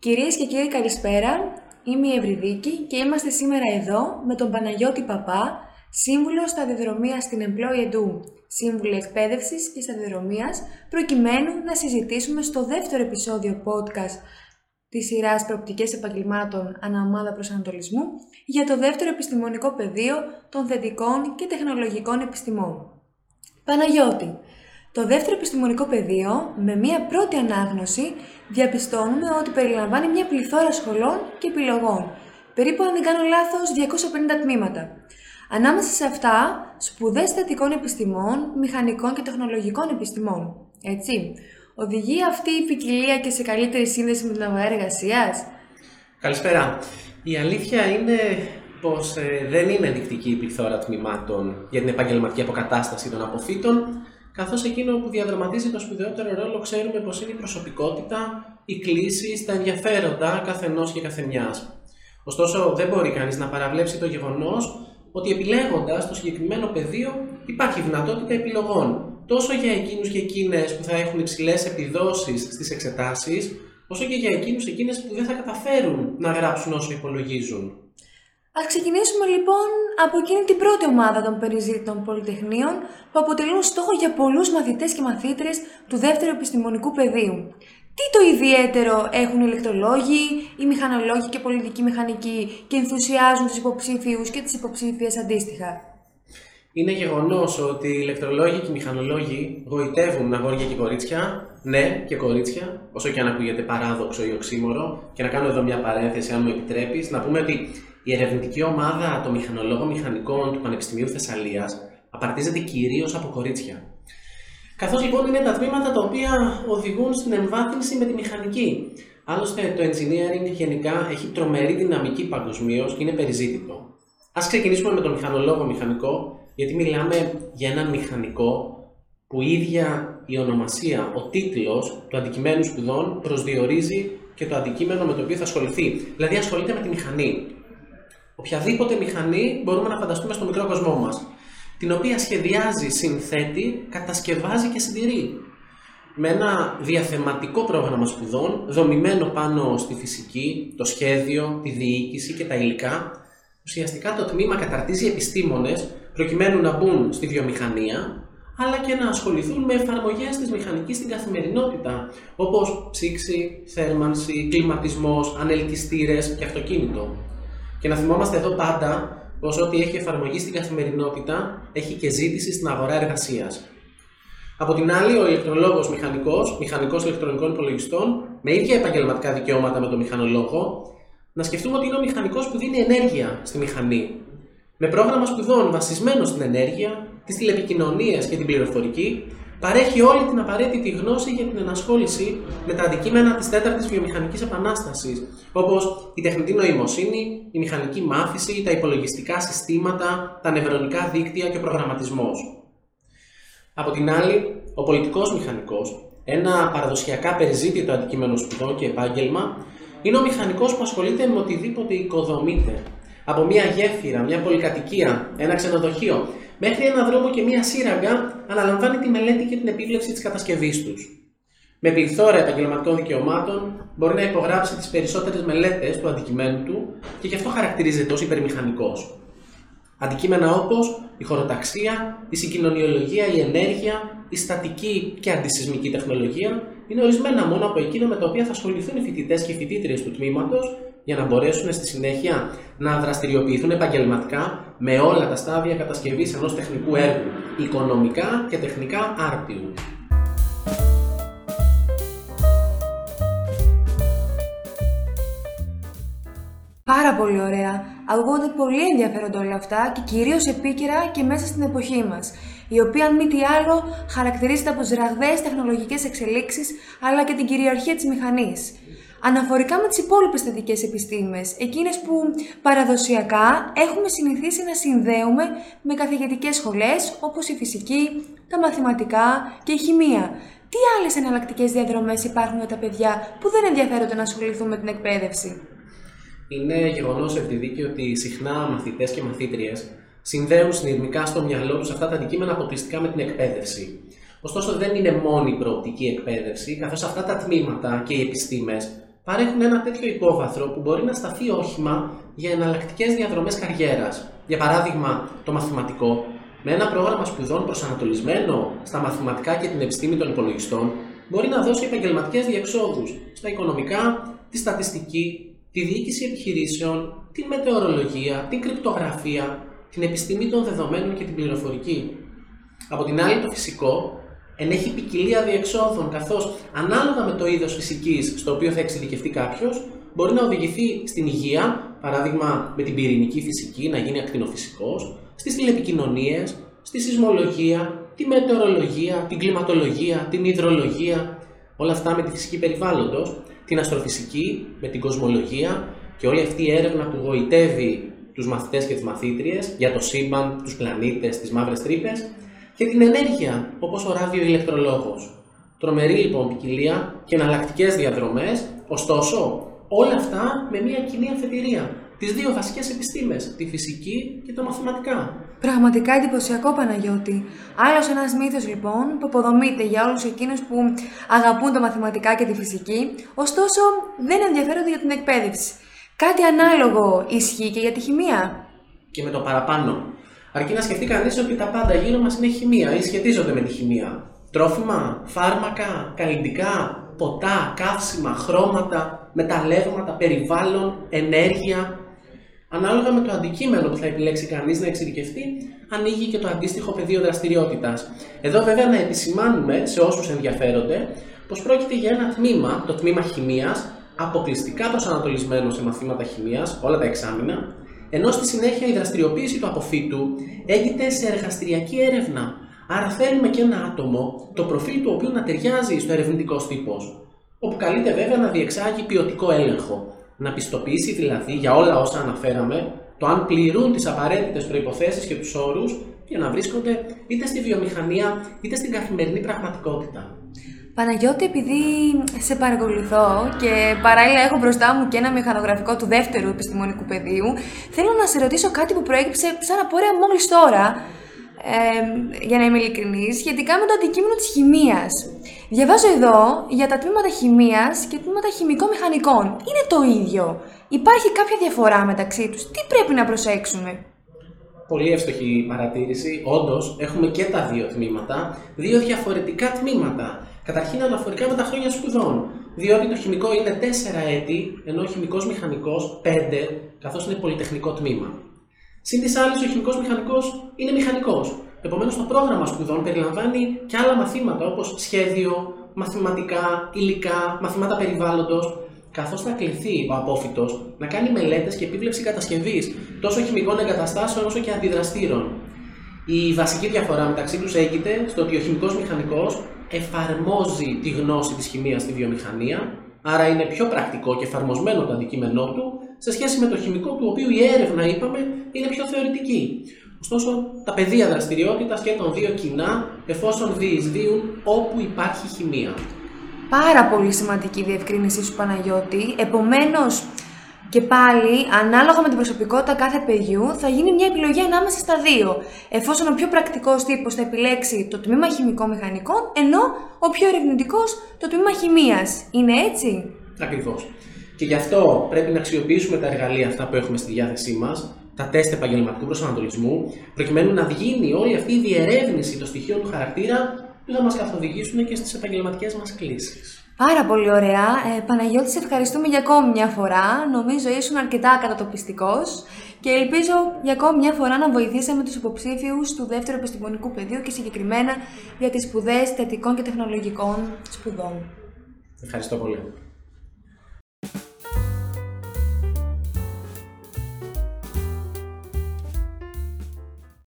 Κυρίες και κύριοι καλησπέρα, είμαι η Ευρυδίκη και είμαστε σήμερα εδώ με τον Παναγιώτη Παπά, σύμβουλο σταδιοδρομία στην Employee Edu, σύμβουλο εκπαίδευσης και σταδιοδρομίας, προκειμένου να συζητήσουμε στο δεύτερο επεισόδιο podcast της σειράς Προοπτικές Επαγγελμάτων Αναομάδα Προσανατολισμού για το δεύτερο επιστημονικό πεδίο των θετικών και τεχνολογικών επιστημών. Παναγιώτη, το δεύτερο επιστημονικό πεδίο, με μία πρώτη ανάγνωση, διαπιστώνουμε ότι περιλαμβάνει μια πληθώρα σχολών και επιλογών, περίπου αν δεν κάνω λάθος 250 τμήματα. Ανάμεσα σε αυτά, σπουδές θετικών επιστημών, μηχανικών και τεχνολογικών επιστημών. Έτσι, οδηγεί αυτή η ποικιλία και σε καλύτερη σύνδεση με την αγορά εργασίας; Καλησπέρα. Η αλήθεια είναι πως ε, δεν είναι ενδεικτική η πληθώρα τμήματων για την επαγγελματική αποκατάσταση των αποφύτων, καθώς εκείνο που διαδραματίζει το σπουδαιότερο ρόλο ξέρουμε πως είναι η προσωπικότητα, οι κλήσεις, τα ενδιαφέροντα καθενός και καθεμιάς. Ωστόσο, δεν μπορεί κανείς να παραβλέψει το γεγονός ότι επιλέγοντας το συγκεκριμένο πεδίο υπάρχει δυνατότητα επιλογών τόσο για εκείνους και εκείνες που θα έχουν υψηλές επιδόσεις στις εξετάσεις, όσο και για εκείνους και εκείνες που δεν θα καταφέρουν να γράψουν όσο υπολογίζουν. Ας ξεκινήσουμε λοιπόν από εκείνη την πρώτη ομάδα των περιζήτητων πολυτεχνείων που αποτελούν στόχο για πολλούς μαθητές και μαθήτρες του δεύτερου επιστημονικού πεδίου. Τι το ιδιαίτερο έχουν οι ηλεκτρολόγοι, οι μηχανολόγοι και πολιτικοί μηχανικοί και ενθουσιάζουν τους υποψήφιους και τις υποψήφιες αντίστοιχα; Είναι γεγονός ότι οι ηλεκτρολόγοι και οι μηχανολόγοι γοητεύουν αγόρια και κορίτσια, ναι και κορίτσια, όσο και αν ακούγεται παράδοξο ή οξύμορο, και να κάνω εδώ μια παρένθεση, αν μου επιτρέπεις, να πούμε ότι η ερευνητική ομάδα των μηχανολόγων μηχανικών του Πανεπιστημίου Θεσσαλίας απαρτίζεται κυρίως από κορίτσια. Καθώς λοιπόν είναι τα τμήματα τα οποία οδηγούν στην εμβάθυνση με τη μηχανική. Άλλωστε, το engineering γενικά έχει τρομερή δυναμική παγκοσμίως και είναι περιζήτητο. Α ξεκινήσουμε με τον μηχανολόγο μηχανικό, γιατί μιλάμε για έναν μηχανικό που η ίδια η ονομασία, ο τίτλος του αντικειμένου σπουδών προσδιορίζει και το αντικείμενο με το οποίο θα ασχοληθεί. Δηλαδή ασχολείται με τη μηχανή. Οποιαδήποτε μηχανή μπορούμε να φανταστούμε στο μικρό κοσμό μας, την οποία σχεδιάζει, συνθέτει, κατασκευάζει και συντηρεί. Με ένα διαθεματικό πρόγραμμα σπουδών, δομημένο πάνω στη φυσική, το σχέδιο, τη διοίκηση και τα υλικά, ουσιαστικά το τμήμα καταρτίζει επιστήμονες προκειμένου να μπουν στη βιομηχανία, αλλά και να ασχοληθούν με εφαρμογές της μηχανικής στην καθημερινότητα, όπως ψήξη, θέρμανση, κλιματισμός, ανελκυστήρες και αυτοκίνητο. Και να θυμόμαστε εδώ πάντα πως ό,τι έχει εφαρμογή στην καθημερινότητα έχει και ζήτηση στην αγορά εργασίας. Από την άλλη, ο ηλεκτρολόγος μηχανικός, μηχανικός ηλεκτρονικών υπολογιστών, με ίδια επαγγελματικά δικαιώματα με τον μηχανολόγο, να σκεφτούμε ότι είναι ο μηχανικός που δίνει ενέργεια στη μηχανή. Με πρόγραμμα σπουδών βασισμένο στην ενέργεια, τις τηλεπικοινωνίες και την πληροφορική, παρέχει όλη την απαραίτητη γνώση για την ενασχόληση με τα αντικείμενα της τέταρτης βιομηχανικής επανάστασης, όπως η τεχνητή νοημοσύνη, η μηχανική μάθηση, τα υπολογιστικά συστήματα, τα νευρονικά δίκτυα και ο προγραμματισμός. Από την άλλη, ο πολιτικός μηχανικός, ένα παραδοσιακά περιζήτητο αντικείμενο σπουδών και επάγγελμα, είναι ο μηχανικός που ασχολείται με οτιδήποτε οικοδομείται. Από μια γέφυρα, μια πολυκατοικία, ένα ξενοδοχείο, μέχρι ένα δρόμο και μια σύραγγα, αναλαμβάνει τη μελέτη και την επίβλεψη της κατασκευής τους. Με πληθώρα επαγγελματικών δικαιωμάτων, μπορεί να υπογράψει τις περισσότερες μελέτες του αντικειμένου του και γι' αυτό χαρακτηρίζεται ως υπερμηχανικός. Αντικείμενα όπως η χωροταξία, η συγκοινωνιολογία, η ενέργεια, η στατική και αντισυσμική τεχνολογία είναι ορισμένα μόνο από εκείνα με τα οποία θα ασχοληθούν οι φοιτητές και οι φοιτήτριες του τμήματος για να μπορέσουν στη συνέχεια να δραστηριοποιηθούν επαγγελματικά με όλα τα στάδια κατασκευής ενός τεχνικού έργου, οικονομικά και τεχνικά άρτιου. Πάρα πολύ ωραία. Ακούγονται πολύ ενδιαφέροντα όλα αυτά και κυρίως επίκαιρα και μέσα στην εποχή μας, η οποία, αν μη τι άλλο, χαρακτηρίζεται από τι ραγδαίε τεχνολογικές εξελίξεις αλλά και την κυριαρχία της μηχανής. Αναφορικά με τις υπόλοιπες θετικές επιστήμες, εκείνες που παραδοσιακά έχουμε συνηθίσει να συνδέουμε με καθηγητικές σχολές όπως η φυσική, τα μαθηματικά και η χημεία. Τι άλλες εναλλακτικές διαδρομές υπάρχουν για τα παιδιά που δεν ενδιαφέρονται να ασχοληθούν με την εκπαίδευση; Είναι γεγονός δίκη ότι συχνά μαθητές και μαθήτριες συνδέουν συνειδημικά στο μυαλό τους αυτά τα αντικείμενα αποκλειστικά με την εκπαίδευση. Ωστόσο, δεν είναι μόνη η προοπτική εκπαίδευση, καθώς αυτά τα τμήματα και οι επιστήμες παρέχουν ένα τέτοιο υπόβαθρο που μπορεί να σταθεί όχημα για εναλλακτικές διαδρομές καριέρας. Για παράδειγμα, το μαθηματικό, με ένα πρόγραμμα σπουδών προσανατολισμένο στα μαθηματικά και την επιστήμη των υπολογιστών, μπορεί να δώσει επαγγελματικές διεξόδους στα οικονομικά, τη στατιστική, τη διοίκηση επιχειρήσεων, τη μετεωρολογία, την κρυπτογραφία, την επιστήμη των δεδομένων και την πληροφορική. Από την άλλη, το φυσικό ενέχει ποικιλία διεξόδων, καθώς ανάλογα με το είδος φυσικής στο οποίο θα εξειδικευτεί κάποιος, μπορεί να οδηγηθεί στην υγεία, παράδειγμα με την πυρηνική φυσική, να γίνει ακτινοφυσικός, στις τηλεπικοινωνίες, στη σεισμολογία, τη μετεωρολογία, την κλιματολογία, την υδρολογία, όλα αυτά με τη φυσική περιβάλλοντος, την αστροφυσική, με την κοσμολογία και όλη αυτή η έρευνα που γοητεύει τους μαθητές και τις μαθήτριες για το σύμπαν, τους πλανήτες, τις μαύρες τρύπες και την ενέργεια, όπως ο ραδιοηλεκτρολόγος. Τρομερή λοιπόν ποικιλία και εναλλακτικές διαδρομές, ωστόσο όλα αυτά με μια κοινή αφετηρία τις δύο βασικές επιστήμες, τη φυσική και τα μαθηματικά. Πραγματικά εντυπωσιακό Παναγιώτη. Άλλος ένας μύθος λοιπόν που αποδομείται για όλους εκείνους που αγαπούν τα μαθηματικά και τη φυσική, ωστόσο δεν ενδιαφέρονται για την εκπαίδευση. Κάτι ανάλογο ισχύει και για τη χημεία. Και με το παραπάνω. Αρκεί να σκεφτεί κανείς ότι τα πάντα γύρω μας είναι χημεία ή σχετίζονται με τη χημεία. Τρόφιμα, φάρμακα, καλλιντικά, ποτά, καύσιμα, χρώματα, μεταλλεύματα, περιβάλλον, ενέργεια, Ανάλογα με το αντικείμενο που θα επιλέξει κανείς να εξειδικευτεί, ανοίγει και το αντίστοιχο πεδίο δραστηριότητας. Εδώ, βέβαια, να επισημάνουμε σε όσους ενδιαφέρονται πως πρόκειται για ένα τμήμα, το τμήμα χημίας, αποκλειστικά προσανατολισμένο σε μαθήματα χημίας, όλα τα εξάμεινα, ενώ στη συνέχεια η δραστηριοποίηση του αποφύτου έγινε σε εργαστηριακή έρευνα. Άρα θέλουμε και ένα άτομο, το προφίλ του οποίου να ταιριάζει στο ερευνητικό τύπο, όπου καλείται βέβαια να διεξάγει ποιοτικό έλεγχο να πιστοποιήσει δηλαδή για όλα όσα αναφέραμε το αν πληρούν τις απαραίτητες προϋποθέσεις και τους όρους για να βρίσκονται είτε στη βιομηχανία είτε στην καθημερινή πραγματικότητα. Παναγιώτη, επειδή σε παρακολουθώ και παράλληλα έχω μπροστά μου και ένα μηχανογραφικό του δεύτερου επιστημονικού πεδίου, θέλω να σε ρωτήσω κάτι που προέκυψε σαν απορία μόλις τώρα για να είμαι ειλικρινής, σχετικά με το αντικείμενο της χημείας. Διαβάζω εδώ για τα τμήματα χημείας και τμήματα χημικών-μηχανικών. Είναι το ίδιο. Υπάρχει κάποια διαφορά μεταξύ τους; Τι πρέπει να προσέξουμε; Πολύ εύστοχη παρατήρηση. Όντως, έχουμε και τα δύο τμήματα, δύο διαφορετικά τμήματα. Καταρχήν, αναφορικά με τα χρόνια σπουδών. Διότι το χημικό είναι 4 έτη, ενώ ο χημικός μηχανικός 5, καθώς είναι πολυτεχνικό τμήμα. Συν της άλλης, ο χημικός μηχανικός είναι μηχανικός. Επομένως, το πρόγραμμα σπουδών περιλαμβάνει και άλλα μαθήματα όπως σχέδιο, μαθηματικά, υλικά, μαθήματα περιβάλλοντος, καθώς θα κληθεί ο απόφυτος να κάνει μελέτες και επίβλεψη κατασκευής τόσο χημικών εγκαταστάσεων όσο και αντιδραστήρων. Η βασική διαφορά μεταξύ τους έγκυται στο ότι ο χημικός μηχανικός εφαρμόζει τη γνώση της χημίας στη βιομηχανία, άρα είναι πιο πρακτικό και εφαρμοσμένο το αντικείμενό του σε σχέση με το χημικό, του οποίου η έρευνα, είπαμε, είναι πιο θεωρητική. Ωστόσο, τα πεδία δραστηριότητας και των δύο κοινά, εφόσον διεισδύουν όπου υπάρχει χημεία. Πάρα πολύ σημαντική διευκρίνησή σου, Παναγιώτη. Επομένως, και πάλι, ανάλογα με την προσωπικότητα κάθε παιδιού, θα γίνει μια επιλογή ανάμεσα στα δύο. Εφόσον ο πιο πρακτικός τύπος θα επιλέξει το τμήμα χημικών-μηχανικών, ενώ ο πιο ερευνητικός το τμήμα χημίας. Είναι έτσι; Ακριβώς. Και γι' αυτό πρέπει να αξιοποιήσουμε τα εργαλεία αυτά που έχουμε στη διάθεσή μας, τα τεστ επαγγελματικού προσανατολισμού, προκειμένου να γίνει όλη αυτή η διερεύνηση των στοιχείων του χαρακτήρα που θα μας καθοδηγήσουν και στις επαγγελματικές μας κλήσεις. Πάρα πολύ ωραία. Ε, Παναγιώτης, σε ευχαριστούμε για ακόμη μια φορά. Νομίζω ήσουν αρκετά κατατοπιστικός και ελπίζω για ακόμη μια φορά να βοηθήσαμε τους υποψήφιους του δεύτερου επιστημονικού πεδίου και συγκεκριμένα για τις σπουδές θετικών και τεχνολογικών σπουδών. Ευχαριστώ πολύ.